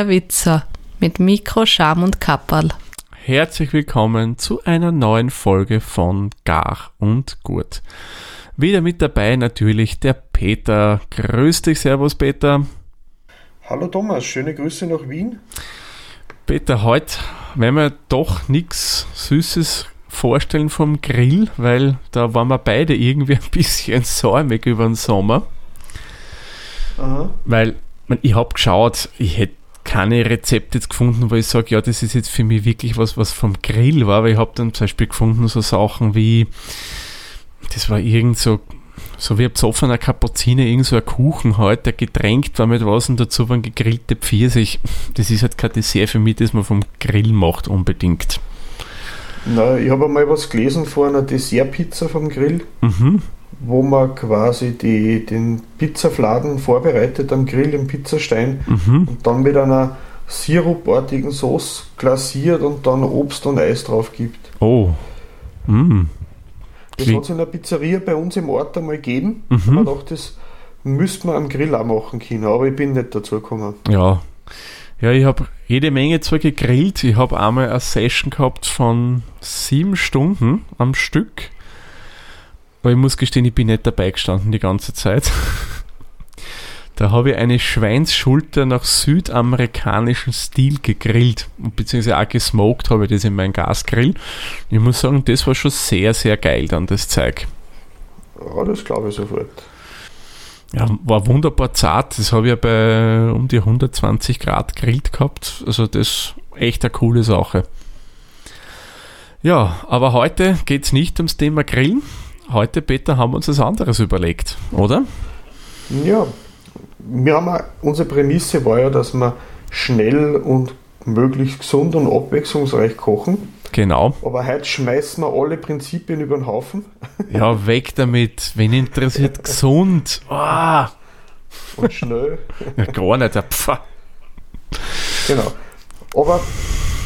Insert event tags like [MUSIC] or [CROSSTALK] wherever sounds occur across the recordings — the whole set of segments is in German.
der Witzer mit Mikro, Scham und Kapperl. Herzlich willkommen zu einer neuen Folge von Gar und Gut. Wieder mit dabei natürlich der Peter. Grüß dich, Servus Peter. Hallo Thomas, schöne Grüße nach Wien. Peter, heute werden wir doch nichts Süßes vorstellen vom Grill, weil da waren wir beide irgendwie [LAUGHS] ein bisschen säumig über den Sommer. Aha. Weil ich habe geschaut, ich hätte keine Rezepte jetzt gefunden, wo ich sage, ja, das ist jetzt für mich wirklich was, was vom Grill war, weil ich habe dann zum Beispiel gefunden, so Sachen wie, das war irgend so, so wie ein besoffener Kapuziner, irgend so ein Kuchen halt, der getränkt war mit was und dazu waren gegrillte Pfirsich. Das ist halt kein Dessert für mich, das man vom Grill macht unbedingt. Na, ich habe einmal was gelesen vor einer Dessertpizza vom Grill. Mhm wo man quasi die, den Pizzafladen vorbereitet am Grill im Pizzastein mhm. und dann mit einer sirupartigen Sauce glasiert und dann Obst und Eis drauf gibt. Oh. Mm. Das hat es in der Pizzeria bei uns im Ort einmal gegeben. Mhm. Ich dachte, das müsste man am Grill auch machen können, aber ich bin nicht dazu gekommen. Ja. Ja, ich habe jede Menge zwar gegrillt. Ich habe einmal eine Session gehabt von sieben Stunden am Stück aber ich muss gestehen, ich bin nicht dabei gestanden die ganze Zeit. [LAUGHS] Da habe ich eine Schweinsschulter nach südamerikanischem Stil gegrillt, beziehungsweise auch gesmoked habe ich das in meinem Gasgrill. Ich muss sagen, das war schon sehr, sehr geil dann, das Zeug. Ja, das glaube ich sofort. Ja, war wunderbar zart. Das habe ich ja bei um die 120 Grad grillt gehabt. Also das echt eine coole Sache. Ja, aber heute geht es nicht ums Thema Grillen, heute, Peter, haben wir uns was anderes überlegt, oder? Ja, wir haben auch, unsere Prämisse war ja, dass wir schnell und möglichst gesund und abwechslungsreich kochen. Genau. Aber heute schmeißen wir alle Prinzipien über den Haufen. [LAUGHS] Ja, weg damit. Wen interessiert [LAUGHS] gesund? Oh. Und schnell. Ja, gar nicht. Ja, Genau. Aber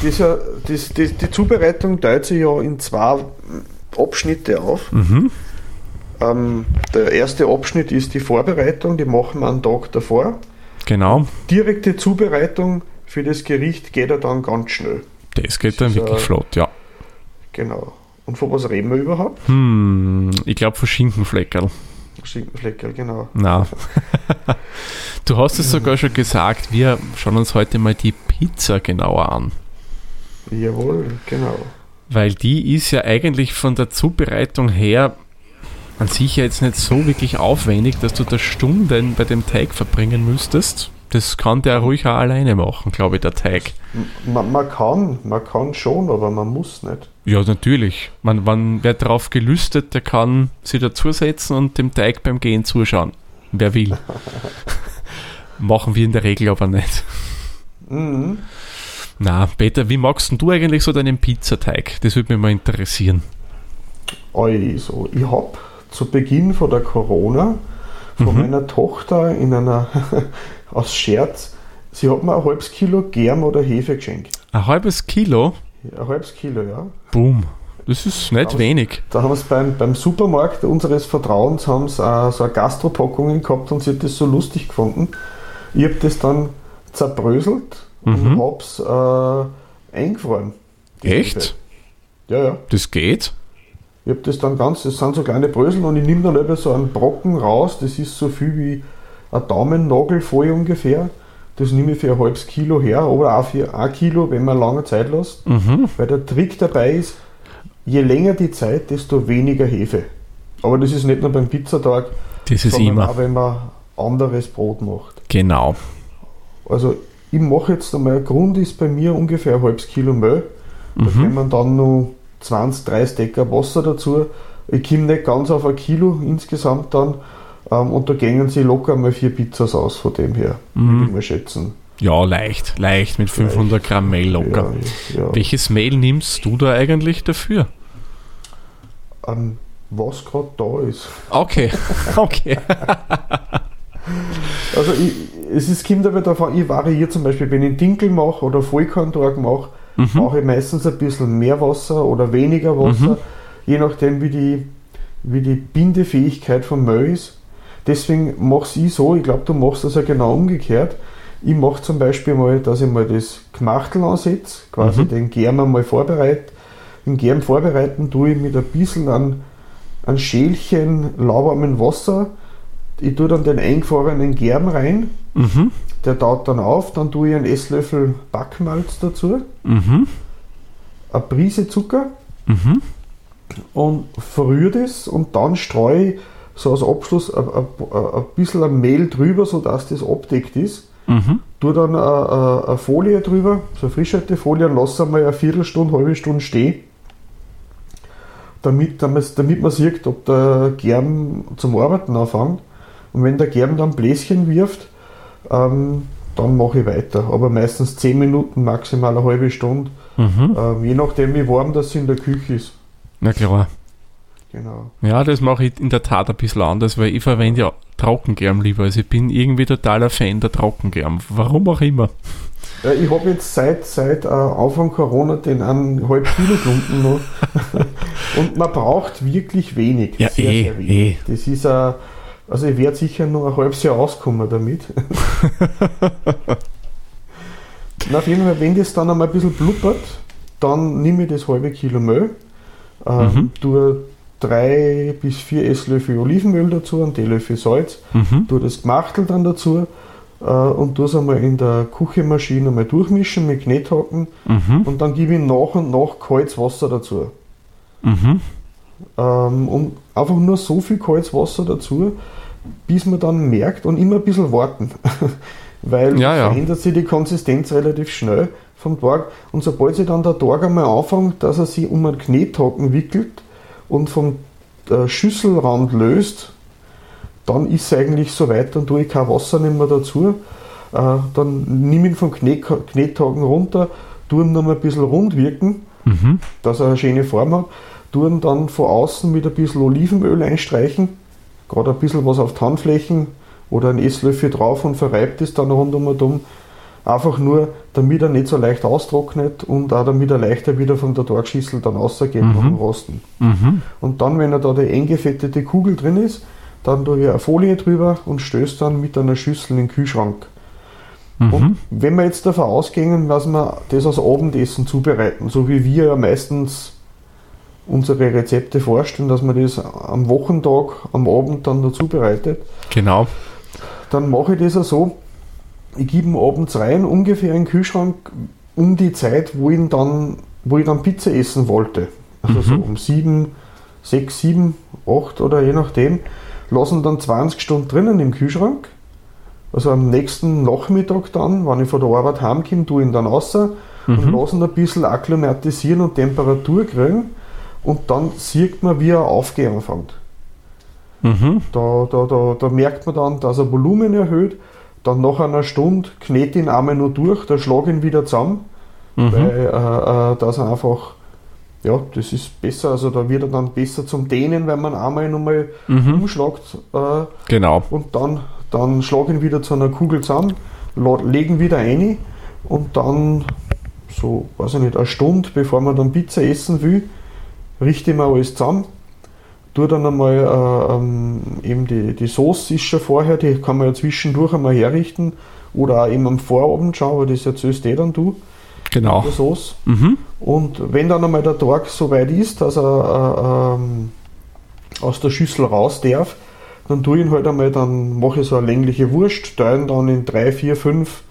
dieser, das, das, die Zubereitung teilt sich ja in zwei Abschnitte auf. Mhm. Ähm, der erste Abschnitt ist die Vorbereitung, die machen wir einen Tag davor. Genau. Direkte Zubereitung für das Gericht geht ja dann ganz schnell. Das geht dann das wirklich äh, flott, ja. Genau. Und von was reden wir überhaupt? Hm, ich glaube von Schinkenfleckerl. Schinkenfleckerl, genau. Na. [LAUGHS] du hast es sogar schon gesagt, wir schauen uns heute mal die Pizza genauer an. Jawohl, genau. Weil die ist ja eigentlich von der Zubereitung her an sich ja jetzt nicht so wirklich aufwendig, dass du da Stunden bei dem Teig verbringen müsstest. Das kann der ruhig auch alleine machen, glaube ich, der Teig. Man, man, kann, man kann schon, aber man muss nicht. Ja, natürlich. Man, man, wer darauf gelüstet, der kann sich dazusetzen und dem Teig beim Gehen zuschauen. Wer will. [LAUGHS] Machen wir in der Regel aber nicht. Mhm. Na, Peter, wie magst du eigentlich so deinen Pizzateig? Das würde mich mal interessieren. Also, ich habe zu Beginn von der Corona von mhm. meiner Tochter in einer [LAUGHS] aus Scherz, sie hat mir ein halbes Kilo Germ oder Hefe geschenkt. Ein halbes Kilo? ein halbes Kilo, ja. Boom. Das ist nicht da wenig. Da haben wir es beim, beim Supermarkt unseres Vertrauens haben sie äh, so eine Gastropackungen gehabt und sie hat das so lustig gefunden. Ich habe das dann zerbröselt mhm. und hab's äh, eingefroren. Echt? Ja, ja. Das geht? Ich habe das dann ganz, das sind so kleine Brösel und ich nehme dann eben so einen Brocken raus, das ist so viel wie ein Daumennagel voll ungefähr. Das nehme ich für ein halbes Kilo her oder auch für ein Kilo, wenn man lange Zeit lässt. Mhm. Weil der Trick dabei ist, je länger die Zeit, desto weniger Hefe. Aber das ist nicht nur beim Pizzatag, das ist immer. auch wenn man anderes Brot macht. Genau. Also ich mache jetzt einmal, Grund ist bei mir ungefähr ein halbes Kilo Mehl. Da mhm. kommen dann noch 20, 30 Decker Wasser dazu. Ich komme nicht ganz auf ein Kilo insgesamt dann. Ähm, und da gehen sie locker mal vier Pizzas aus von dem her, mhm. würde ich mal schätzen. Ja, leicht, leicht mit 500 leicht. Gramm Mehl locker. Ja, ja. Welches Mehl nimmst du da eigentlich dafür? Ähm, was gerade da ist. Okay, [LAUGHS] okay. [LAUGHS] Also ich, es ist, kommt aber davon, ich variiere zum Beispiel, wenn ich Dinkel mache oder Vollkorntrag mache, mhm. mache ich meistens ein bisschen mehr Wasser oder weniger Wasser, mhm. je nachdem wie die, wie die Bindefähigkeit vom Mehl ist. Deswegen mache ich so, ich glaube, du machst das ja genau umgekehrt. Ich mache zum Beispiel mal, dass ich mal das Gmachtel ansetze, quasi Mhm. den Germ einmal vorbereite. Den Germ vorbereiten tue ich mit ein bisschen an, an Schälchen lauwarmen Wasser. Ich tue dann den eingefrorenen Germ rein, Mhm. der taut dann auf, dann tue ich einen Esslöffel Backmalz dazu, Mhm. eine Prise Zucker Mhm. und verrühre das und dann streue ich so als Abschluss ein, ein, ein bisschen Mehl drüber, sodass das abdeckt ist. Mhm. Tue dann eine, eine, eine Folie drüber, so eine Frischhaltefolie und lasse einmal eine Viertelstunde, halbe Stunde stehen, damit, damit, damit man sieht, ob der Germ zum Arbeiten anfängt. Und wenn der Germ dann Bläschen wirft, ähm, dann mache ich weiter. Aber meistens 10 Minuten, maximal eine halbe Stunde, Mhm. ähm, je nachdem wie warm das in der Küche ist. Na klar. Genau. Ja, das mache ich in der Tat ein bisschen anders, weil ich verwende ja Trockengerm lieber. Also ich bin irgendwie totaler Fan der Trockengerm. Warum auch immer. Ja, ich habe jetzt seit, seit äh, Anfang Corona den eineinhalb Kilo Klumpen noch. [LAUGHS] Und man braucht wirklich wenig. Ja, eh, eh. Das ist äh, also ich werde sicher noch ein halbes Jahr auskommen damit. [LAUGHS] Na, auf jeden Fall, wenn das dann einmal ein bisschen blubbert, dann nehme ich das halbe Kilo Mehl, ähm, Mhm. tue drei bis vier Esslöffel Olivenöl dazu, einen Teelöffel Salz, Mhm. tue das Gmachtel dann dazu äh, und tue es einmal in der Küchenmaschine einmal durchmischen mit Knethaken Mhm. und dann gebe ich nach und nach kaltes Wasser dazu. Mhm. Ähm, und einfach nur so viel kaltes Wasser dazu, bis man dann merkt und immer ein bisschen warten. [LAUGHS] Weil Ja, ja. verändert sich die Konsistenz relativ schnell vom Tag. Und sobald sich dann der Tag einmal anfängt, dass er sich um einen Knethaken wickelt und vom äh, Schüsselrand löst, dann ist es eigentlich soweit, dann tue ich kein Wasser mehr dazu. Äh, dann nehme ich ihn vom Knet Knethaken runter, tue ihn noch mal ein bisschen rund wirken, Mhm. dass er eine schöne Form hat, tue ihn dann von außen mit ein bisschen Olivenöl einstreichen, gerade ein bisschen was auf die Handflächen oder einen Esslöffel drauf und verreibt es dann rundum und um. Einfach nur, damit er nicht so leicht austrocknet und auch damit er leichter wieder von der Torgschüssel dann rausgeht nach dem Rosten. Mhm. Und dann, wenn er da die eingefettete Kugel drin ist, dann tue ich eine Folie drüber und stöße dann mit einer Schüssel in den Kühlschrank. Mhm. Und wenn wir jetzt davon ausgehen, dass wir das als Abendessen zubereiten, so wie wir ja meistens unsere Rezepte vorstellen, dass man das am Wochentag, am Abend dann dazu bereitet, Genau. dann mache ich das auch so, ich gebe ihn abends rein, ungefähr in den Kühlschrank, um die Zeit, wo ich dann, wo ich dann Pizza essen wollte. Also so um 7, 6, 7, 8 oder je nachdem, lassen dann 20 Stunden drinnen im Kühlschrank. Also am nächsten Nachmittag dann, wenn ich von der Arbeit heimkomme, tue ich ihn dann raus und lassen ein bisschen akklimatisieren und Temperatur kriegen. Und dann sieht man, wie er aufgehen anfängt. Mhm. Da, da, da, da merkt man dann, dass er Volumen erhöht. Dann nach einer Stunde knet ihn einmal nur durch, dann schlag ihn wieder zusammen, Mhm. weil äh, äh, dass er einfach, ja, das ist besser, also da wird er dann besser zum Dehnen, wenn man einmal nochmal Mhm. umschlagt äh, Genau. und dann, dann schlag ihn wieder zu einer Kugel zusammen, legen wieder ein und dann so, weiß ich nicht, eine Stunde bevor man dann Pizza essen will, richte ich mir alles zusammen. Tue dann einmal äh, ähm, eben die, die Sauce ist schon vorher, die kann man ja zwischendurch einmal herrichten oder auch eben am Vorabend schauen, aber das erzählst eh dann du, Genau. der Sauce. Mhm. Und wenn dann einmal der Tag so weit ist, dass er äh, ähm, aus der Schüssel raus darf, dann tue ich ihn halt einmal, dann mache ich so eine längliche Wurst, teile ihn dann in drei, vier, fünf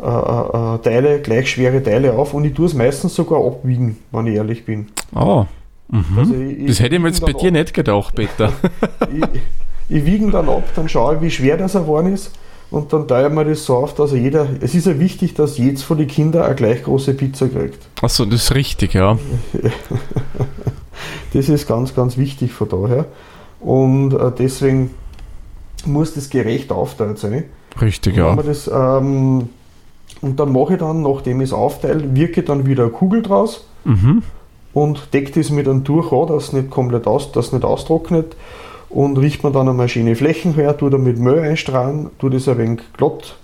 äh, äh, äh, Teile, gleich schwere Teile auf und ich tue es meistens sogar abwiegen, wenn ich ehrlich bin. Oh. Mhm. Also ich- das hätte ich mir jetzt bei dir ab. nicht gedacht, Peter. [LAUGHS] Ich, ich wiege ihn dann ab, dann schaue ich, wie schwer das geworden ist und dann teile ich mir das so auf, dass er jeder, es ist ja wichtig, dass jedes von den Kindern eine gleich große Pizza kriegt. Achso, das ist richtig, ja. [LAUGHS] Das ist ganz, ganz wichtig von daher. Und äh, deswegen muss das gerecht aufteilt sein. Richtig, ja. das, ähm, und dann mache ich dann, nachdem ich es aufteile, wirke dann wieder eine Kugel draus Mhm. Und decke das mit einem Tuch an, dass es nicht komplett aus, dass es nicht austrocknet und riecht man dann einmal schöne Flächen her, tue da mit Müll einstrahlen, tue das ein wenig glatt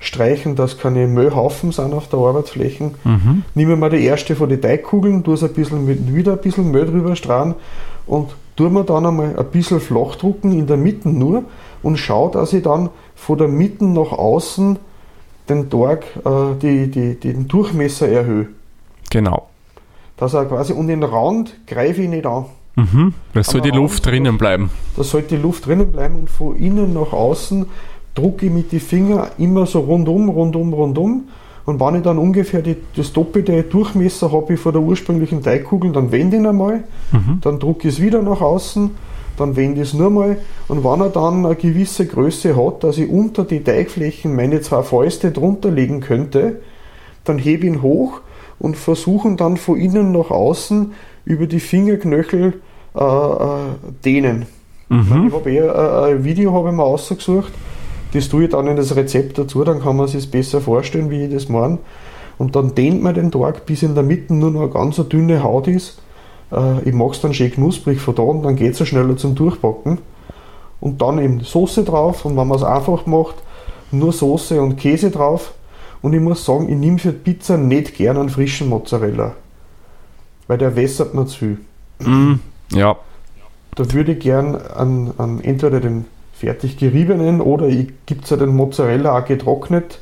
streichen, dass keine Müllhaufen sind auf der Arbeitsflächen. Mhm. Nehmen wir die erste von den Teigkugeln, tue es ein bisschen mit, wieder ein bisschen Mehl drüber strahlen und tue mir dann einmal ein bisschen flach drucken in der Mitte nur und schaue, dass ich dann von der Mitte nach außen den Torg, äh, die, die, den Durchmesser erhöhe. Genau. Dass er quasi um den Rand greife ich nicht an. Mhm. Da soll die Luft Rand- drinnen bleiben. Da sollte die Luft drinnen bleiben und von innen nach außen drucke ich mit den Fingern immer so rundum, rundum, rundum. Und wenn ich dann ungefähr die, das doppelte Durchmesser habe ich von der ursprünglichen Teigkugel, dann wende ich ihn einmal, dann drucke ich es wieder nach außen, dann wende ich es nur mal. Und wenn er dann eine gewisse Größe hat, dass ich unter die Teigflächen meine zwei Fäuste drunter legen könnte, dann hebe ich ihn hoch und versuche ihn dann von innen nach außen über die Fingerknöchel äh, äh, dehnen. Ich habe eh äh, ein Video habe ich mir ausgesucht, das tue ich dann in das Rezept dazu, dann kann man sich besser vorstellen, wie ich das meine. Und dann dehnt man den Tag, bis in der Mitte nur noch eine ganz dünne Haut ist. Äh, ich mache es dann schön knusprig von da und dann geht es schneller zum Durchbacken. Und dann eben Soße drauf und wenn man es einfach macht, nur Soße und Käse drauf. Und ich muss sagen, ich nehme für die Pizza nicht gern einen frischen Mozzarella. Weil der wässert mir zu viel. Mhm. Ja, Da würde ich gern an, an entweder den fertig geriebenen oder ich gibt ja den Mozzarella auch getrocknet,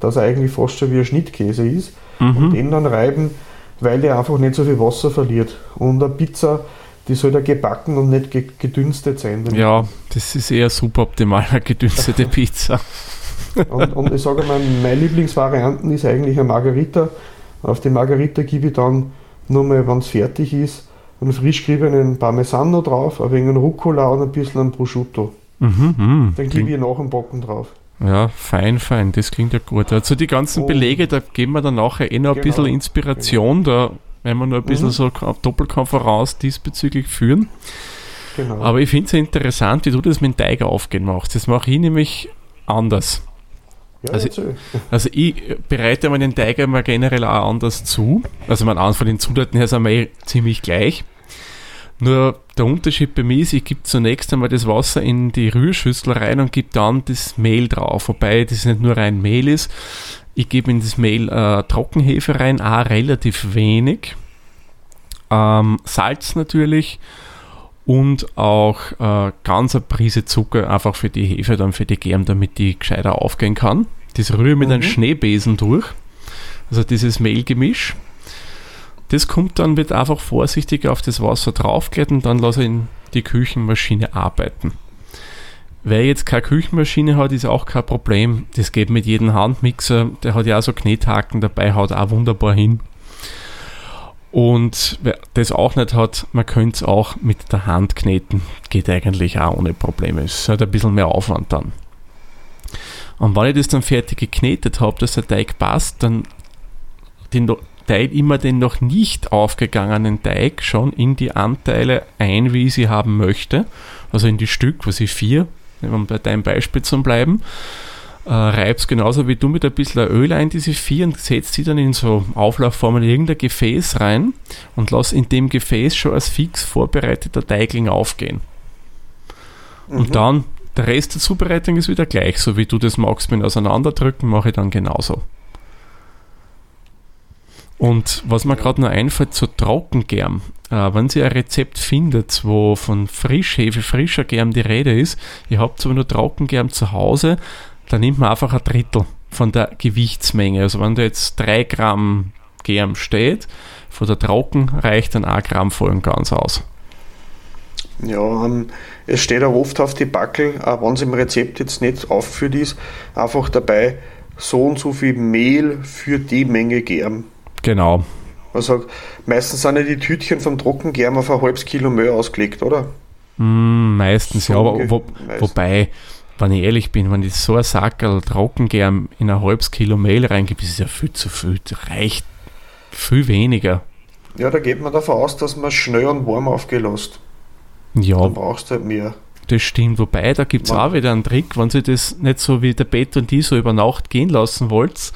dass er eigentlich fast schon wie ein Schnittkäse ist. Und den dann reiben, weil der einfach nicht so viel Wasser verliert. Und eine Pizza, die soll ja gebacken und nicht ge gedünstet sein. ja, das ist eher suboptimal, eine gedünstete [LAUGHS] Pizza. Und, und ich sage mal, meine Lieblingsvarianten ist eigentlich eine Margarita. Auf die Margarita gebe ich dann nur mal, wenn es fertig ist, einen frisch geriebenen Parmesano drauf, ein wenig Rucola und ein bisschen ein Prosciutto. Mhm, mhm. Dann gebe ich nach dem Backen drauf. Ja, fein, fein, das klingt ja gut. Also die ganzen Oh. Belege, da geben wir dann nachher eh noch ein Genau, bisschen Inspiration, da werden wir noch ein bisschen Mhm. so Ko- Doppelkonferenz diesbezüglich führen. Genau. Aber ich finde es ja interessant, wie du das mit dem Teig aufgehen machst. Das mache ich nämlich anders. Ja, also- erzähl. Also ich bereite mir den Teig immer generell auch anders zu. Also mein an von den Zutaten her sind wir eh ziemlich gleich. Nur der Unterschied bei mir ist, ich gebe zunächst einmal das Wasser in die Rührschüssel rein und gebe dann das Mehl drauf. Wobei das nicht nur rein Mehl ist. Ich gebe in das Mehl äh, Trockenhefe rein, auch relativ wenig. Ähm, Salz natürlich und auch äh, ganz eine Prise Zucker einfach für die Hefe, dann für die Germ, damit die gescheiter aufgehen kann. Das rühre ich mit einem Mhm. Schneebesen durch. Also dieses Mehlgemisch. Das kommt dann, wird einfach vorsichtig auf das Wasser draufgekehrt und dann lasse ich in die Küchenmaschine arbeiten. Wer jetzt keine Küchenmaschine hat, ist auch kein Problem. Das geht mit jedem Handmixer. Der hat ja auch so Knethaken dabei, haut auch wunderbar hin. Und wer das auch nicht hat, man könnte es auch mit der Hand kneten. Geht eigentlich auch ohne Probleme. Es ist halt ein bisschen mehr Aufwand dann. Und wenn ich das dann fertig geknetet habe, dass der Teig passt, dann den Teig immer den noch nicht aufgegangenen Teig schon in die Anteile ein, wie ich sie haben möchte. Also in die Stück, was ich vier, um bei deinem Beispiel zu bleiben. Äh, reib's genauso wie du mit ein bisschen Öl ein, diese vier, und setzt sie dann in so Auflaufformen in irgendein Gefäß rein und lass in dem Gefäß schon als fix vorbereiteter Teigling aufgehen. Mhm. Und dann, der Rest der Zubereitung ist wieder gleich, so wie du das magst mit Auseinanderdrücken, mache ich dann genauso. Und was mir gerade noch einfällt zu Trockengerm, äh, wenn ihr ein Rezept findet, wo von Frischhefe, frischer Germ die Rede ist, ihr habt aber nur Trockengerm zu Hause, dann nimmt man einfach ein Drittel von der Gewichtsmenge. Also wenn da jetzt 3 Gramm Germ steht, von der Trocken reicht dann 1 Gramm voll und ganz aus. Ja, ähm, es steht auch oft auf die Backel, auch wenn es im Rezept jetzt nicht aufgeführt ist, einfach dabei, so und so viel Mehl für die Menge Germ. Genau. Also meistens sind ja die Tütchen vom Trockengerm auf ein halbes Kilo Mehl ausgelegt, oder? Mm, meistens, So ja, aber wo, meist- wobei, wenn ich ehrlich bin, wenn ich so ein Sackerl Trockengerm in ein halbes Kilo Mehl reingebe, ist es ja viel zu viel. Das reicht viel weniger. Ja, da geht man davon aus, dass man schnell und warm aufgelost. Ja, Dann brauchst du halt mehr. das stimmt. Wobei, da gibt es auch wieder einen Trick, wenn Sie das nicht so wie der Bett und die so über Nacht gehen lassen wollt,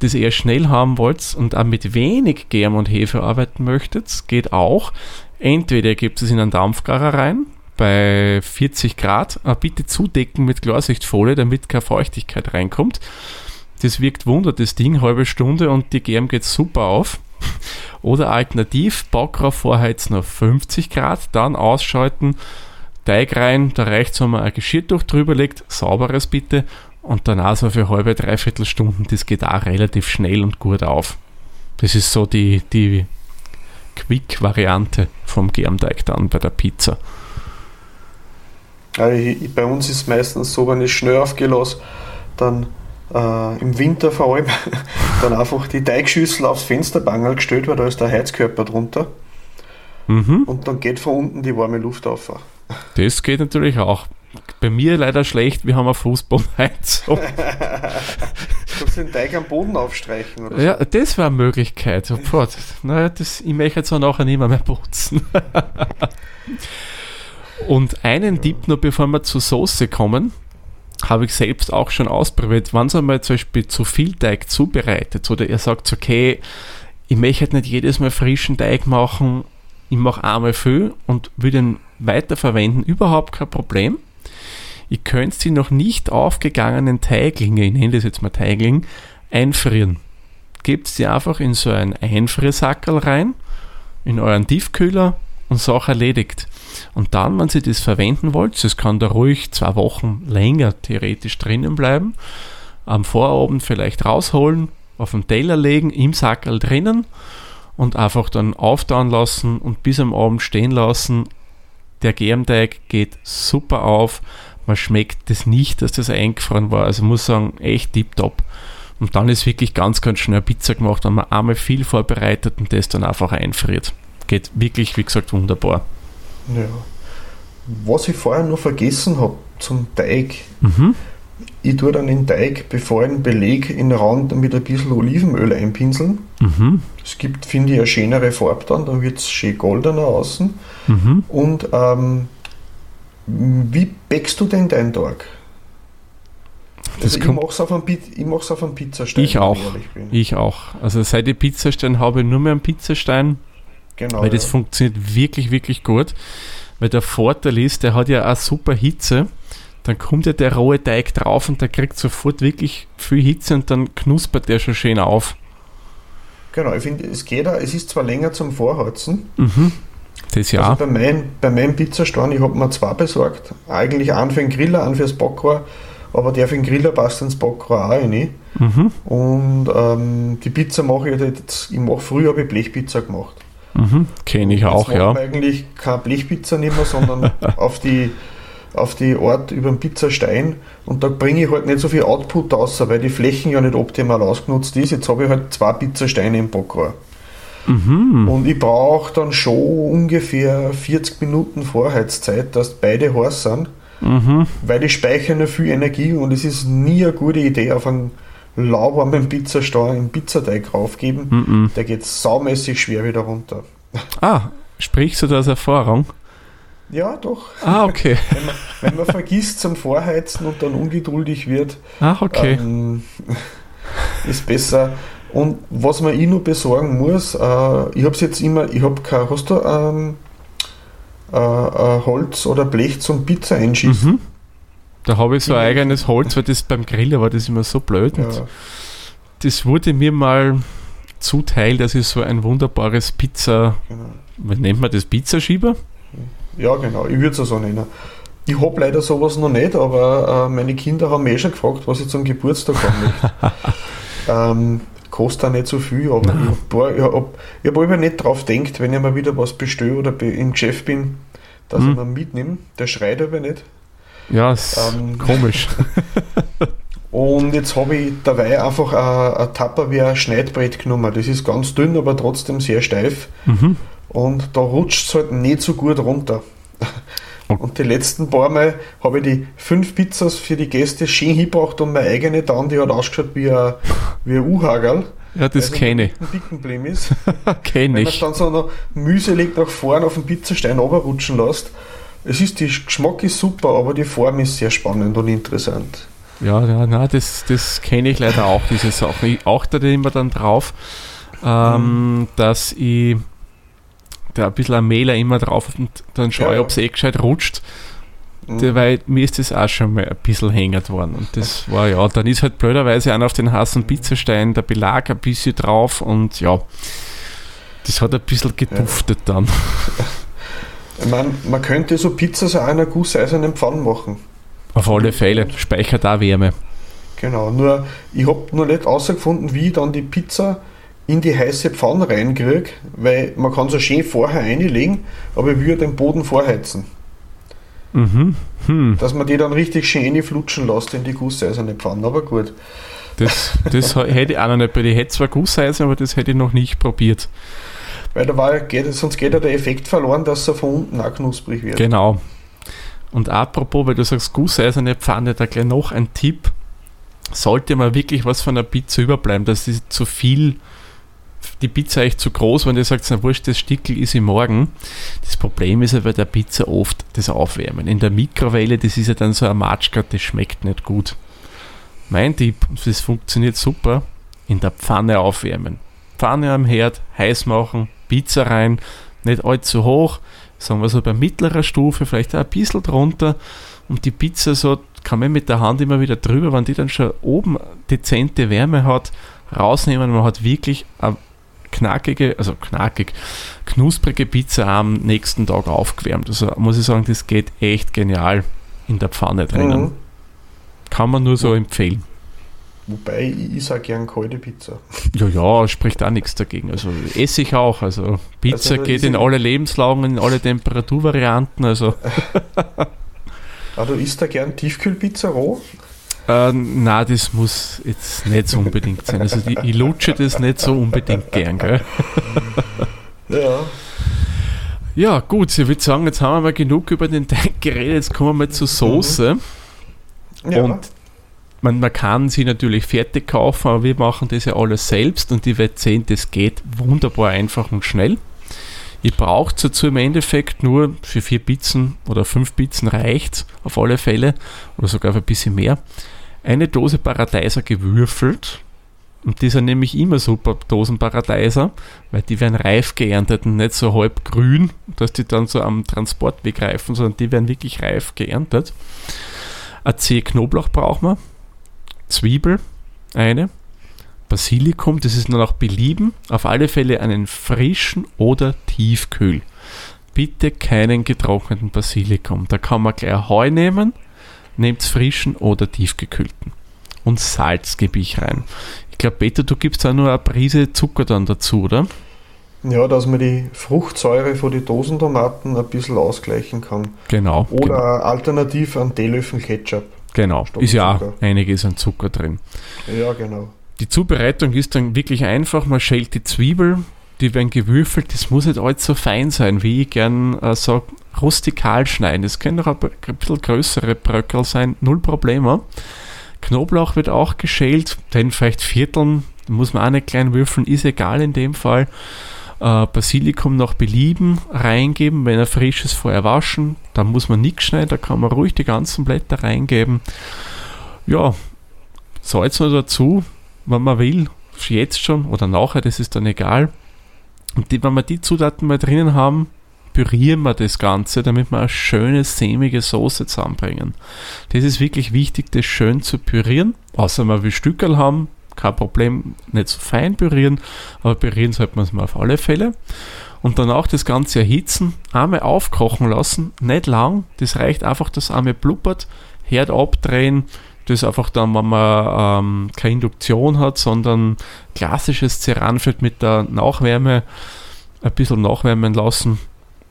das eher schnell haben wollt und auch mit wenig Germ und Hefe arbeiten möchtet, geht auch. Entweder gebt es in einen Dampfgarer rein, bei 40 Grad, äh, bitte zudecken mit Klarsichtfolie, damit keine Feuchtigkeit reinkommt. Das wirkt Wunder, das Ding, halbe Stunde und die Germ geht super auf. [LAUGHS] Oder alternativ, Backrauf vorheizen auf 50 Grad, dann ausschalten, Teig rein, da reicht es, wenn man ein Geschirrtuch drüber legt, sauberes bitte, und dann auch so für halbe, dreiviertel Stunden, das geht auch relativ schnell und gut auf. Das ist so die, die Quick-Variante vom Germteig dann bei der Pizza. Also ich, bei uns ist es meistens so, wenn ich schnell aufgelasse, dann äh, im Winter vor allem, [LAUGHS] dann einfach die Teigschüssel aufs Fensterbangel gestellt, weil da ist der Heizkörper drunter. Mhm. Und dann geht von unten die warme Luft auf. Das geht natürlich auch. Bei mir leider schlecht, wir haben eine Fußbodenheizung. Kannst [LAUGHS] du den Teig am Boden aufstreichen oder so? ja, das wäre eine Möglichkeit. Oh Gott. Naja, das, ich möchte jetzt auch nachher nicht mehr, mehr putzen. [LAUGHS] Und einen Tipp noch, bevor wir zur Soße kommen, habe ich selbst auch schon ausprobiert. Wenn ihr mal zum Beispiel zu viel Teig zubereitet oder ihr sagt, okay, ich möchte nicht jedes Mal frischen Teig machen, ich mache einmal viel und will den weiterverwenden, überhaupt kein Problem. Ihr könnt die noch nicht aufgegangenen Teiglinge, ich nenne das jetzt mal Teigling, einfrieren. Gebt die einfach in so einen Einfriersackerl rein, in euren Tiefkühler und Sache erledigt. Und dann, wenn ihr das verwenden wollt, das kann da ruhig zwei Wochen länger theoretisch drinnen bleiben, am Vorabend vielleicht rausholen, auf den Teller legen, im Sackerl drinnen und einfach dann auftauen lassen und bis am Abend stehen lassen. Der Germteig geht super auf. Man schmeckt das nicht, dass das eingefroren war. Also muss sagen, echt tipptopp. Und dann ist wirklich ganz, ganz schnell Pizza gemacht, wenn man einmal viel vorbereitet und das dann einfach einfriert. Geht wirklich, wie gesagt, wunderbar. Ja. Was ich vorher noch vergessen habe zum Teig. Mhm. Ich tue dann den Teig, bevor ich ihn belege, in den Rand mit ein bisschen Olivenöl einpinseln. Mhm. Es gibt, finde ich, eine schönere Farbe dann, dann wird es schön goldener außen. Mhm. Und ähm, wie bäckst du denn deinen Tag? Das Also ich mache es auf, einem Pi- ich auf einem Pizzastein. Ich wenn auch. bin. Ich auch. Also seit ich Pizzastein habe, ich nur mehr einen Pizzastein, Genau. weil das ja. funktioniert wirklich, wirklich gut. Weil der Vorteil ist, der hat ja auch super Hitze. Dann kommt ja der rohe Teig drauf und der kriegt sofort wirklich viel Hitze und dann knuspert der schon schön auf. genau, ich finde, es geht auch, es ist zwar länger zum Vorheizen. Mhm. Das ja. Also bei, mein, bei meinem Pizzastein, ich habe mir zwei besorgt. Eigentlich einen für den Griller, einen fürs Backrohr. Aber der für den Griller passt ins Backrohr auch rein. mhm. Und ähm, die Pizza mache ich jetzt, ich mache früher habe ich Blechpizza gemacht. Mhm. Kenne ich auch, ja. eigentlich keine Blechpizza mehr, sondern [LAUGHS] auf die, auf die Art über den Pizzastein. Und da bringe ich halt nicht so viel Output raus, weil die Flächen ja nicht optimal ausgenutzt ist. Jetzt habe ich halt zwei Pizzasteine im Backrohr. Mhm. Und ich brauche dann schon ungefähr 40 Minuten Vorheizzeit, dass beide heiß sind, Mhm. weil die speichern ja viel Energie und es ist nie eine gute Idee, auf einen lauwarmen Pizzastein einen Pizzateig raufgeben. Mhm. Der geht saumäßig schwer wieder runter. Ah, sprichst du da aus Erfahrung? Ja, doch. Ah, okay. [LAUGHS] Wenn man, wenn man vergisst zum Vorheizen und dann ungeduldig wird, Ah, okay. ähm, [LAUGHS] ist besser. Und was man ich nur besorgen muss, äh, ich habe es jetzt immer, ich habe kein, hast du ähm, äh, äh, Holz oder Blech zum Pizza einschießen? Mhm. Da habe ich so ein eigenes Holz, weil das beim Grillen war das immer so blöd. Ja. das wurde mir mal zuteil, dass ich so ein wunderbares Pizza, Genau. wie nennt man das, Pizzaschieber? Ja, genau, ich würde es so nennen. Ich habe leider sowas noch nicht, aber äh, meine Kinder haben mich eh schon gefragt, was ich zum Geburtstag haben möchte. [LAUGHS] ähm, kostet auch nicht so viel, aber ich habe hab, hab aber nicht drauf gedacht, wenn ich mal wieder was bestelle oder im Geschäft bin, dass Mhm. ich mir mitnehme. Der schreit aber nicht. Ja, ist Ähm. komisch. [LAUGHS] Und jetzt habe ich dabei einfach ein, ein Tupperware Schneidbrett genommen. Das ist ganz dünn, aber trotzdem sehr steif. Mhm. Und da rutscht es halt nicht so gut runter. Und die letzten paar Mal habe ich die fünf Pizzas für die Gäste schön hingebracht und meine eigene dann, die hat ausgeschaut wie ein, wie ein U-Hagel. Ja, das kenne ich. Ein dicken Blim ist. [LAUGHS] Kenne Wenn man ich. dann so noch mühselig nach vorne auf den Pizzastein runterrutschen lässt. Es ist, der Geschmack ist super, aber die Form ist sehr spannend und interessant. Ja, ja na, das, das kenne ich leider auch, diese Sachen. Ich achte da immer dann drauf, ähm, dass ich da ein bisschen ein Mailer immer drauf und dann schaue Ja, ich, ja. ob es eh gescheit rutscht. Mhm. Weil mir ist das auch schon mal ein bisschen hängert worden. Und das war ja, dann ist halt blöderweise auch auf den heißen Pizzastein der Belag ein bisschen drauf und ja, das hat ein bisschen geduftet dann. [LAUGHS] Ich man könnte so Pizzas auch in einer gusseisernen Pfanne machen. Auf alle Fälle, speichert auch Wärme. Genau, nur ich habe noch nicht herausgefunden, wie ich dann die Pizza in die heiße Pfanne reinkriege, weil man kann so schön vorher einlegen, aber ich will den Boden vorheizen. Mhm. Hm. Dass man die dann richtig schön flutschen lässt in die gusseiserne Pfanne, aber gut. Das, das [LAUGHS] hätte ich auch noch nicht bei. Ich hätte zwar Gusseisen, aber das hätte ich noch nicht probiert. Weil da war, geht, sonst geht ja der Effekt verloren, dass er von unten auch knusprig wird. Genau. Und apropos, weil du sagst Gusseiserne Pfanne, da gleich noch ein Tipp. Sollte mal wirklich was von der Pizza überbleiben, dass ist zu viel die Pizza echt zu groß, wenn ihr sagt, na wurscht, das Stickel ist im Morgen. Das Problem ist ja bei der Pizza oft das Aufwärmen. In der Mikrowelle, das ist ja dann so ein Matschka, das schmeckt nicht gut. Mein Tipp, das funktioniert super, in der Pfanne aufwärmen. Pfanne am Herd, heiß machen, Pizza rein, nicht allzu hoch, sagen wir so bei mittlerer Stufe, vielleicht auch ein bisschen drunter und die Pizza so, kann man mit der Hand immer wieder drüber, wenn die dann schon oben dezente Wärme hat, rausnehmen. Man hat wirklich eine knackige, also knackig, knusprige Pizza am nächsten Tag aufgewärmt. Also muss ich sagen, das geht echt genial in der Pfanne drinnen. Mhm. Kann man nur so empfehlen. Wobei ich sage gern kalte Pizza. Ja, ja, spricht auch nichts dagegen. Also esse ich auch. Also Pizza also, geht in alle Lebenslagen, in alle Temperaturvarianten. Also. [LAUGHS] ah, du isst da gern Tiefkühlpizza roh? Äh, na, das muss jetzt nicht so unbedingt sein. Also die, ich lutsche das nicht so unbedingt gern, gell? [LAUGHS] Ja. Ja, gut, ich würde sagen, jetzt haben wir mal genug über den Teig geredet, jetzt kommen wir mal zur Soße. Mhm. Ja. Und man, man kann sie natürlich fertig kaufen, aber wir machen das ja alles selbst und die wird sehen, das geht wunderbar einfach und schnell. Ihr braucht dazu im Endeffekt nur für vier Pizzen oder fünf Pizzen reicht auf alle Fälle oder sogar für ein bisschen mehr. Eine Dose Paradeiser gewürfelt. Und die sind nämlich immer super Dosen Paradeiser, weil die werden reif geerntet und nicht so halb grün, dass die dann so am Transportweg reifen, sondern die werden wirklich reif geerntet. Zeh Knoblauch brauchen wir, Zwiebel, eine, Basilikum, das ist nur nach Belieben, auf alle Fälle einen frischen oder Tiefkühl. Bitte keinen getrockneten Basilikum. Da kann man gleich Heu nehmen, nehmt frischen oder tiefgekühlten. Und Salz gebe ich rein. Ich glaube, Peter, du gibst da nur eine Prise Zucker dann dazu, oder? Ja, dass man die Fruchtsäure von den Dosentomaten ein bisschen ausgleichen kann. Genau. Oder genau. alternativ einen Teelöffel Ketchup. Genau, ist ja auch einiges an Zucker drin. Ja, genau. Die Zubereitung ist dann wirklich einfach. Man schält die Zwiebel, die werden gewürfelt. Das muss nicht allzu fein sein, wie ich gern äh, sage, rustikal schneiden. Das können auch ein bisschen größere Bröckel sein, null Probleme. Knoblauch wird auch geschält, den vielleicht Vierteln, muss man auch nicht klein würfeln, ist egal in dem Fall. Äh, Basilikum nach Belieben reingeben, wenn er frisch ist, vorher waschen. Da muss man nichts schneiden, da kann man ruhig die ganzen Blätter reingeben. Ja, Salz noch dazu, wenn man will, jetzt schon oder nachher, das ist dann egal. Und die, wenn wir die Zutaten mal drinnen haben, pürieren wir das Ganze, damit wir eine schöne, sämige Soße zusammenbringen. Das ist wirklich wichtig, das schön zu pürieren. Außer wir will Stückel haben, kein Problem, nicht so fein pürieren, aber pürieren sollte man es mal auf alle Fälle. Und danach das Ganze erhitzen, einmal aufkochen lassen, nicht lang, das reicht einfach, dass einmal blubbert, Herd abdrehen, das einfach dann, wenn man ähm, keine Induktion hat, sondern klassisches Ceranfeld mit der Nachwärme ein bisschen nachwärmen lassen,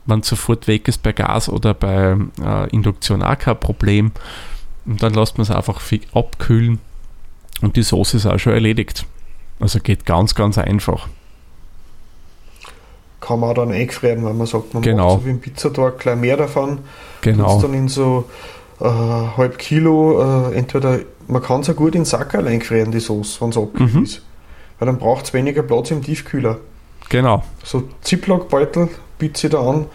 wenn sofort weg ist bei Gas oder bei äh, Induktion auch kein Problem. Und dann lässt man es einfach abkühlen und die Soße ist auch schon erledigt. Also geht ganz, ganz einfach. Kann man auch dann eingefrieren, wenn man sagt, man genau. macht so wie ein Pizzatag gleich mehr davon. Genau. dann in so äh, halb Kilo, äh, entweder, man kann es ja gut in Sackerl eingefrieren, die Soße, wenn es abgekühlt mhm. ist. Weil dann braucht es weniger Platz im Tiefkühler. Genau. So Ziploc-Beutel biete ich da an,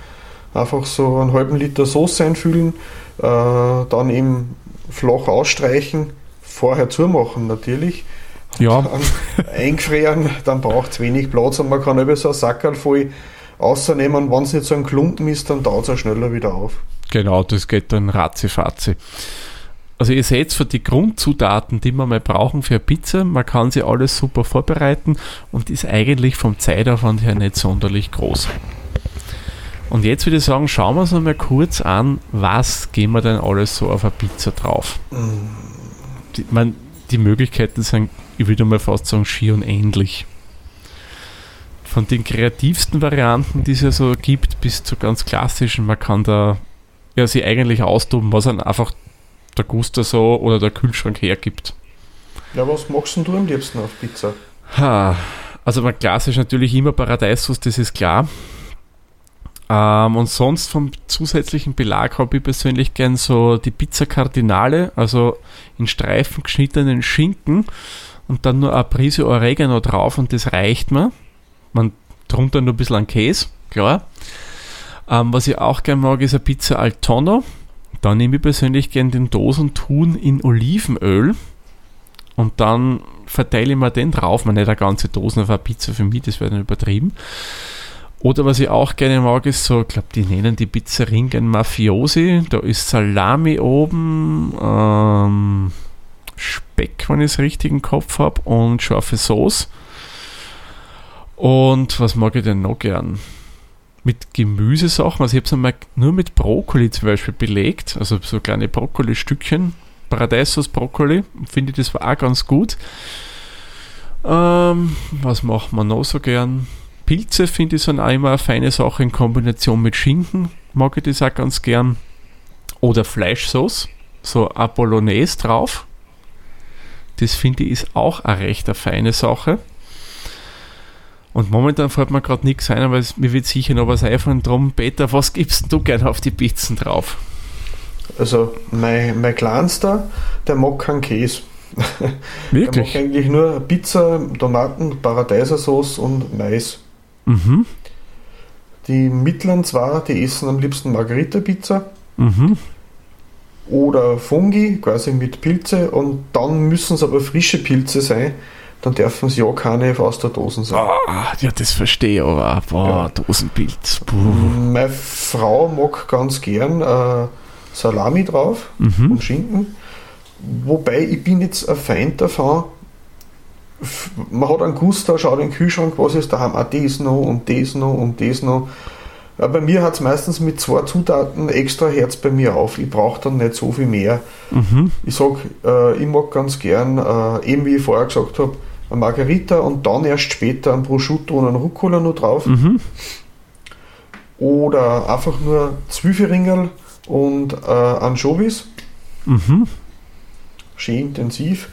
einfach so einen halben Liter Soße einfüllen, äh, dann eben flach ausstreichen, vorher zumachen natürlich. Ja. Dann [LAUGHS] eingefrieren, dann braucht es wenig Platz und man kann über so ein Sackerl voll rausnehmen. Wenn es nicht so ein Klumpen ist, dann dauert es auch schneller wieder auf. Genau, das geht dann ratzifatzi. Also ihr seht für die Grundzutaten, die wir mal brauchen für eine Pizza, man kann sie alles super vorbereiten und ist eigentlich vom Zeitaufwand her nicht sonderlich groß. Und jetzt würde ich sagen, schauen wir uns noch mal kurz an, was gehen wir denn alles so auf eine Pizza drauf. Mm. Die, man, die Möglichkeiten sind, ich würde mal fast sagen, schier unendlich. Von den kreativsten Varianten, die es ja so gibt, bis zu ganz klassischen, man kann da ja sich eigentlich austoben, was dann einfach der Guster so oder der Kühlschrank hergibt. Ja, was machst denn du am liebsten auf Pizza? Ha, also mein klassisch natürlich immer Paradeissauce, das ist klar. Ähm, und sonst vom zusätzlichen Belag habe ich persönlich gern so die Pizza Cardinale, also in Streifen geschnittenen Schinken und dann nur eine Prise Oregano drauf und das reicht mir. Man drunter nur ein bisschen an Käse, klar. Ähm, was ich auch gern mag, ist eine Pizza al Tonno. Da nehme ich persönlich gern den Dosentun in Olivenöl und dann verteile ich mir den drauf. Man nicht eine ganze Dose auf eine Pizza für mich, das wäre dann übertrieben. Oder was ich auch gerne mag, ist so, ich glaube, die nennen die Pizzerien Mafiosi. Da ist Salami oben, ähm, Speck, wenn ich es richtig im Kopf habe, und scharfe Sauce. Und was mag ich denn noch gern? Mit Gemüsesachen, also ich habe es einmal nur mit Brokkoli zum Beispiel belegt, also so kleine Brokkoli-Stückchen, Paradiesauce Brokkoli, finde ich das war auch ganz gut. Ähm, was macht man noch so gern? Pilze finde ich sind auch immer eine feine Sache in Kombination mit Schinken, mag ich das auch ganz gern. Oder Fleischsauce, so Apollonais drauf. Das finde ich ist auch eine recht eine feine Sache. Und momentan fällt mir gerade nichts ein, aber es, mir wird sicher noch was einfallen. Drum, Peter, was gibst du gerne auf die Pizzen drauf? Also, mein, mein Kleinster, der mag keinen Käse. [LAUGHS] Wirklich? Der mag eigentlich nur Pizza, Tomaten, Paradeisersauce und Mais. Mhm. Die mittleren zwei, die essen am liebsten Margarita-Pizza Mhm. oder Fungi, quasi mit Pilze. Und dann müssen es aber frische Pilze sein. Dann dürfen sie ja keine aus der Dose sein. Ah, ja, das verstehe ich aber. Boah, Dosenpilz. Puh. Meine Frau mag ganz gern äh, Salami drauf Mhm. und Schinken. Wobei ich bin jetzt ein Feind davon. Man hat einen Guster, schaut in den Kühlschrank, was ist daheim, ah, das noch und das noch und das noch. Ja, bei mir hat es meistens mit zwei Zutaten extra Herz bei mir auf. Ich brauche dann nicht so viel mehr. Mhm. Ich sag, äh, ich mag ganz gern, äh, eben wie ich vorher gesagt habe, eine Margarita und dann erst später ein Prosciutto und ein Rucola noch drauf. Mhm. Oder einfach nur Zwiebelringel und äh, Anchovies, Mhm. schön intensiv.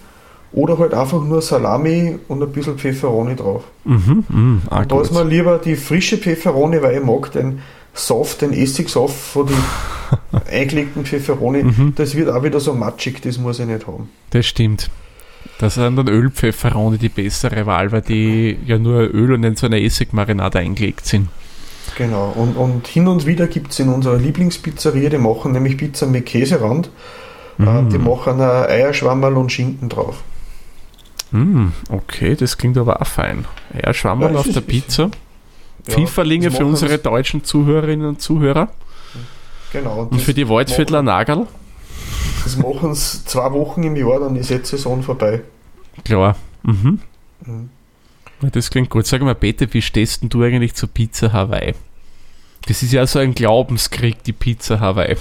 Oder halt einfach nur Salami und ein bisschen Pfefferoni drauf. Mhm. Ah, Und da ist mir lieber die frische Pfefferoni, weil ich mag den Saft, den Essigsaft von den [LAUGHS] eingelegten Pfefferoni. Mhm. Das wird auch wieder so matschig, das muss ich nicht haben. Das stimmt. Das sind dann Ölpfefferoni die bessere Wahl, weil die ja nur Öl und in so einer Essigmarinade eingelegt sind. Genau. Und, und hin und wieder gibt es in unserer Lieblingspizzeria, die machen nämlich Pizza mit Käserand. Äh, die machen Eierschwammerl und Schinken drauf. Mm, okay, das klingt aber auch fein. Ja, Schwammerl Ja, auf der Pizza. Ja, Pfifferlinge für unsere deutschen Zuhörerinnen und Zuhörer. Genau. Und das für die Waldviertler Nagel. Das machen sie zwei Wochen im Jahr, dann ist jetzt Saison vorbei. Klar. Mhm. Mhm. Das klingt gut. Sag mal, Peter, wie stehst denn du eigentlich zur Pizza Hawaii? Das ist ja so ein Glaubenskrieg, die Pizza Hawaii.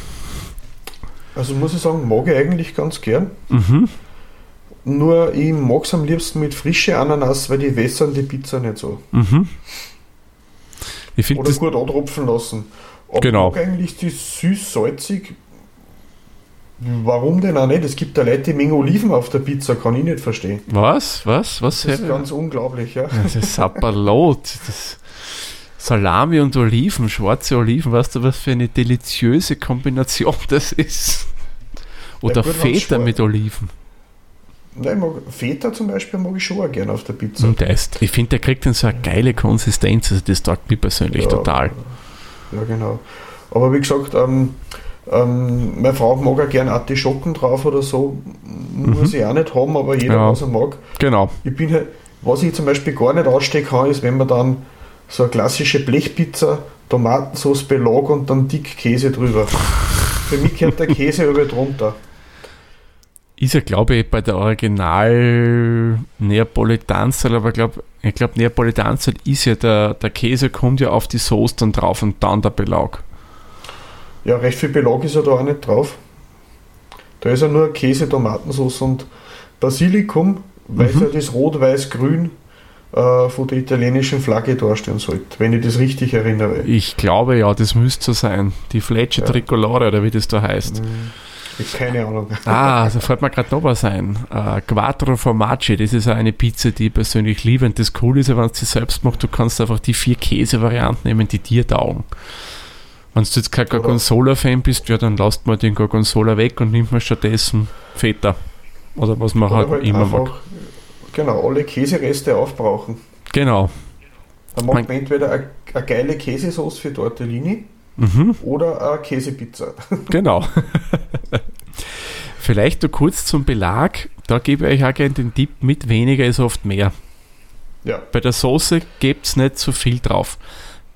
Also muss ich sagen, mag ich eigentlich ganz gern. Mhm. Nur ich mag es am liebsten mit frische Ananas, weil die wässern die Pizza nicht so. Mhm. Ich finde Oder das. gut antropfen lassen. Aber Genau. ich mag eigentlich die süß-salzig. Warum denn auch nicht? Es gibt da Leute, die Menge Oliven auf der Pizza, kann ich nicht verstehen. Was? Was? Was? Das ist ganz unglaublich, ja. Das ist Sapperlot. Das Salami und Oliven, schwarze Oliven, weißt du, was für eine deliziöse Kombination das ist? Oder Ja, Feta mit Oliven. Nein, mag, Feta zum Beispiel mag ich schon auch gerne auf der Pizza. Und der ist, ich finde, der kriegt dann so eine geile Konsistenz. Also das taugt mir persönlich Ja. total. Ja, genau. Aber wie gesagt, ähm, ähm, meine Frau mag auch gerne Artischocken drauf oder so. Muss ich auch nicht haben, aber jeder, Mhm. Ja. was er mag. Genau. Ich bin halt, was ich zum Beispiel gar nicht ausstehen kann, ist, wenn man dann so eine klassische Blechpizza, Tomatensauce, Belag und dann dick Käse drüber. Für mich gehört der Käse [LAUGHS] über drunter. Ist ja, glaube ich, bei der Original Neapolitanzal, aber glaub, ich glaube, Neapolitanzal ist ja der, der Käse kommt ja auf die Soße dann drauf und dann der Belag. Ja, recht viel Belag ist ja da auch nicht drauf. Da ist ja nur Käse, Tomatensauce und Basilikum, weil es ja das Rot-Weiß-Grün äh, von der italienischen Flagge darstellen sollte, wenn ich das richtig erinnere. Ich glaube ja, das müsste so sein. Die Flecce Ja. Tricolore oder wie das da heißt. Hab keine Ahnung. Ah, da fällt mir gerade noch was ein. Äh, Quattro Formaggi, das ist eine Pizza, die ich persönlich liebe. Und das Coole ist ja, wenn du sie selbst machst, du kannst einfach die vier Käse-Varianten nehmen, die dir taugen. Wenn du jetzt kein Gorgonzola-Fan bist, ja, dann lasst mal den Gorgonzola weg und nimmt man stattdessen Feta. Oder was man Oder halt, halt immer mag. genau, alle Käsereste aufbrauchen. Genau. Dann macht man entweder eine, eine geile Käsesauce für Tortellini Mhm, oder eine Käsepizza. [LAUGHS] genau. Vielleicht nur kurz zum Belag. Da gebe ich euch auch gerne den Tipp mit, weniger ist oft mehr. Ja, Bei der Soße gebt es nicht zu viel drauf.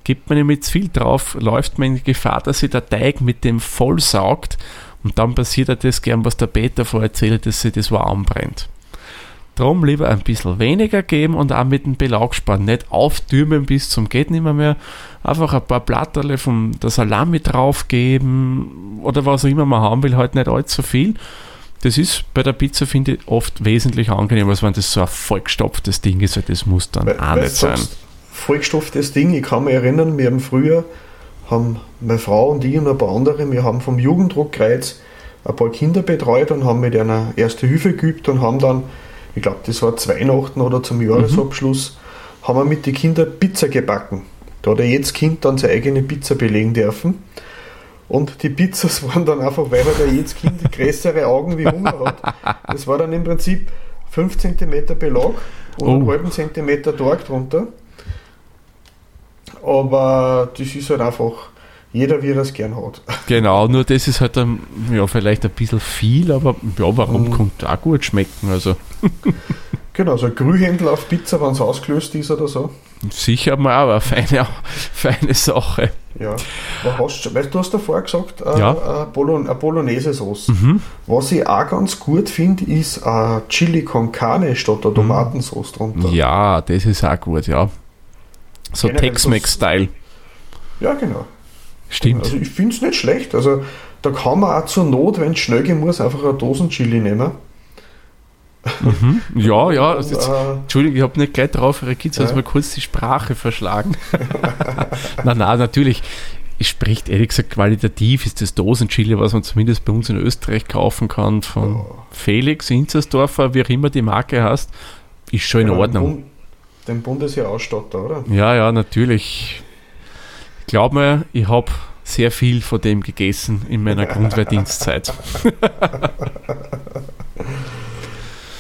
Gibt man nämlich zu viel drauf, läuft man in die Gefahr, dass sich der Teig mit dem vollsaugt und dann passiert ja das gern, was der Peter vorher erzählt, dass sich das warm brennt. Drum lieber ein bisschen weniger geben und auch mit dem Belag sparen. Nicht auftürmen bis zum geht nimmer mehr. Einfach ein paar Blatterle von der Salami draufgeben oder was auch immer man haben will, halt nicht allzu viel. Das ist bei der Pizza, finde ich, oft wesentlich angenehmer, als wenn das so ein vollgestopftes Ding ist, weil das muss dann weil, auch weil nicht sein. vollgestopftes Ding. Ich kann mich erinnern, wir haben früher, haben meine Frau und ich und ein paar andere, wir haben vom Jugenddruckkreuz ein paar Kinder betreut und haben mit einer Erste Hilfe geübt und haben dann, ich glaube, das war zu Weihnachten oder zum Jahresabschluss, haben wir mit den Kindern Pizza gebacken. Da hat jedes Kind dann seine eigene Pizza belegen dürfen. Und die Pizzas [LAUGHS] waren dann einfach, weil halt ja jedes Kind größere Augen wie Hunger hat. Das war dann im Prinzip 5 cm Belag und einen Oh. halben Zentimeter Torg drunter. Aber das ist halt einfach jeder, wie er es gern hat. [LAUGHS] Genau, nur das ist halt dann, ja, vielleicht ein bisschen viel, aber ja, warum Mhm. kommt auch gut schmecken? Also [LAUGHS] Genau, so ein Grühhändel auf Pizza, wenn es ausgelöst ist oder so. sicher mal eine feine, [LAUGHS] feine Sache. Ja. Aber hast, weißt, du hast davor gesagt, äh, Ja. äh, Bolon, eine Bolognese-Sauce. Mhm. Was ich auch ganz gut finde, ist äh, Chili con Carne statt der Tomatensauce drunter. Ja, das ist auch gut, ja. So Tex-Mex-Style. Ja, genau. Stimmt. Also ich finde es nicht schlecht. Also da kann man auch zur Not, wenn es schnell gehen muss, einfach eine Dosenchili nehmen. Mhm. Ja, ja. [LAUGHS] Und, jetzt, äh, Entschuldigung, ich habe nicht gleich drauf reagiert, sonst Ja. mal kurz die Sprache verschlagen. [LAUGHS] [LAUGHS] nein, nein, natürlich. Es spricht ehrlich gesagt qualitativ, ist das Dosenchili, was man zumindest bei uns in Österreich kaufen kann, von Ja. Felix Inzersdorfer, wie auch immer die Marke heißt, ist schon in genau, Ordnung. Den, Bund, den Bundesheerausstatter, oder? Ja, ja, natürlich. Glaub mir, ich habe sehr viel von dem gegessen in meiner [LAUGHS] Grundwehrdienstzeit.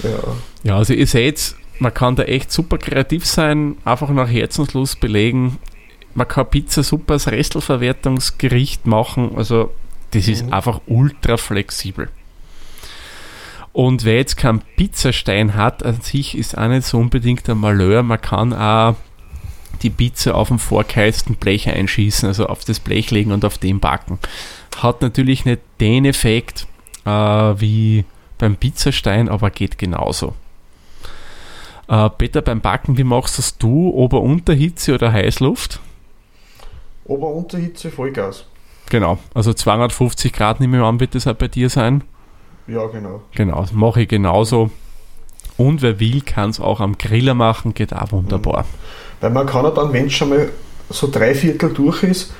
Ja. Ja, also ihr seht, man kann da echt super kreativ sein, einfach nach Herzenslust belegen. Man kann Pizza super als Restelverwertungsgericht machen. Also das ist Mhm. einfach ultra flexibel. Und wer jetzt keinen Pizzastein hat, an sich ist auch nicht so unbedingt ein Malheur. Man kann auch die Pizza auf dem vorgeheizten Blech einschießen, also auf das Blech legen und auf dem backen. Hat natürlich nicht den Effekt äh, wie beim Pizzastein, aber geht genauso. Äh, Peter, beim Backen, wie machst das du? Ober-Unterhitze oder Heißluft? Ober-Unterhitze Vollgas. Genau, also 250 Grad nehme ich an, wird das auch bei dir sein. Ja, genau. Genau, das mache ich genauso. Und wer will, kann es auch am Griller machen, geht auch wunderbar. Weil man kann ja dann, wenn es schon mal so drei Viertel durch ist,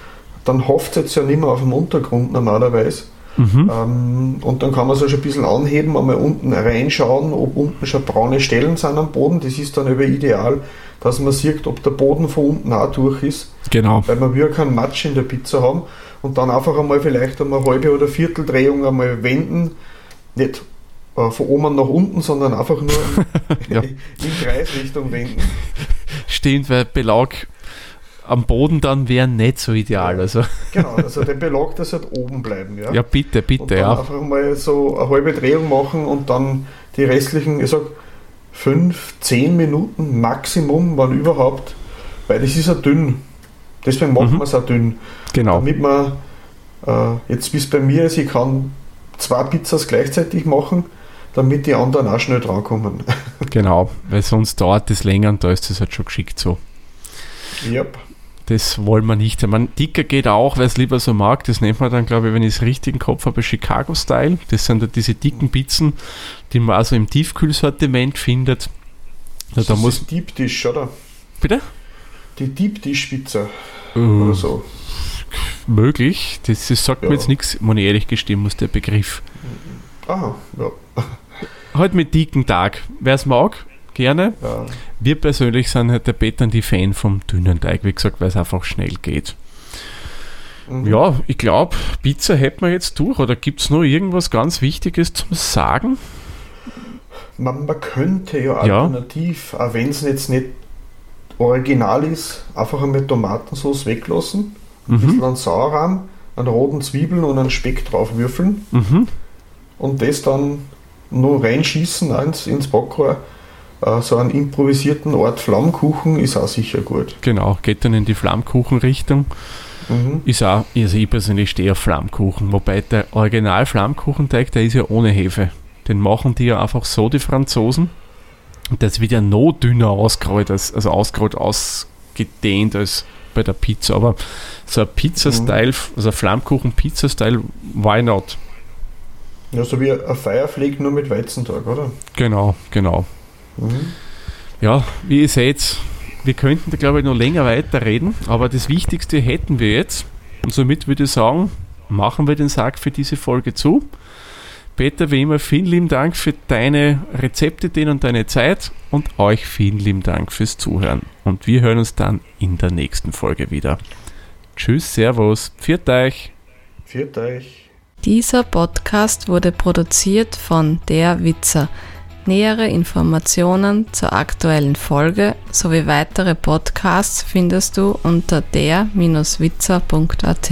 dann hofft es jetzt ja nicht mehr auf dem Untergrund normalerweise. Mhm. Ähm, und dann kann man so schon ein bisschen anheben, einmal unten reinschauen, ob unten schon braune Stellen sind am Boden. Das ist dann über ideal, dass man sieht, ob der Boden von unten auch durch ist. Genau, Weil man will keinen Matsch in der Pizza haben. Und dann einfach einmal vielleicht einmal halbe oder Vierteldrehung einmal wenden. Nicht äh, von oben nach unten, sondern einfach nur [LAUGHS] Ja. in Kreisrichtung wenden. stimmt, weil Belag am Boden dann wäre nicht so ideal. Also, Genau, also der Belag, der sollte oben bleiben. Ja, ja, bitte, und bitte, dann ja. einfach mal so eine halbe Drehung machen und dann die restlichen, ich sag, fünf, zehn Minuten Maximum, wann überhaupt, weil das ist ja dünn. Deswegen machen Mhm. wir es auch dünn. Genau. Damit man, äh, jetzt wie es bei mir ist, ich kann zwei Pizzas gleichzeitig machen, damit die anderen auch schnell drankommen. [LAUGHS] Genau, weil sonst dauert das länger und da ist das halt schon geschickt so. yep. das wollen wir nicht. Ich meine, dicker geht auch, wer es lieber so mag. Das nennt man dann, glaube ich, wenn ich es richtig im Kopf habe, Chicago-Style. Das sind ja diese dicken Pizzen, die man also im Tiefkühlsortiment findet. Ja, da muss Deep Dish, oder? Bitte? Die Deep Dish Pizza. Uh, oder so. Möglich. Das, das sagt ja. mir jetzt nichts, wenn ich ehrlich gestehen muss, der Begriff. Aha, ja. Halt mit dicken Tag. Wer es mag, gerne. Ja. Wir persönlich sind halt der Peter die Fan vom dünnen Teig, wie gesagt, weil es einfach schnell geht. Mhm. Ja, ich glaube, Pizza hätten wir jetzt durch. Oder gibt es noch irgendwas ganz Wichtiges zum Sagen? Man, man könnte ja alternativ, ja. auch wenn es jetzt nicht original ist, einfach einmal Tomatensauce weglassen, mhm. ein bisschen an Sauerrahm, an roten Zwiebeln und einen Speck drauf würfeln mhm. und das dann nur reinschießen ins, ins Backrohr äh, so einen improvisierten Ort Flammkuchen ist auch sicher gut. Genau, geht dann in die Flammkuchenrichtung. Mhm. Ist auch, also ich persönlich stehe auf Flammkuchen, wobei der Original Flammkuchenteig, der ist ja ohne Hefe. Den machen die ja einfach so, die Franzosen. Und das wird ja noch dünner ausgerollt, als, also ausgerollt, ausgedehnt als bei der Pizza. Aber so ein Pizza-Style, mhm. also Flammkuchen-Pizza-Style, why not? Ja, so wie ein Feierfleck nur mit Weizentag, oder? Genau, genau. Mhm. Ja, wie ihr seht, wir könnten da glaube ich noch länger weiterreden, aber das Wichtigste hätten wir jetzt. Und somit würde ich sagen, machen wir den Sack für diese Folge zu. Peter, wie immer, vielen lieben Dank für deine Rezepte und deine Zeit und euch vielen lieben Dank fürs Zuhören. Und wir hören uns dann in der nächsten Folge wieder. Tschüss, Servus, pfiat euch. Pfiat euch. Dieser Podcast wurde produziert von Der Witzer. Nähere Informationen zur aktuellen Folge sowie weitere Podcasts findest du unter der-witzer.at.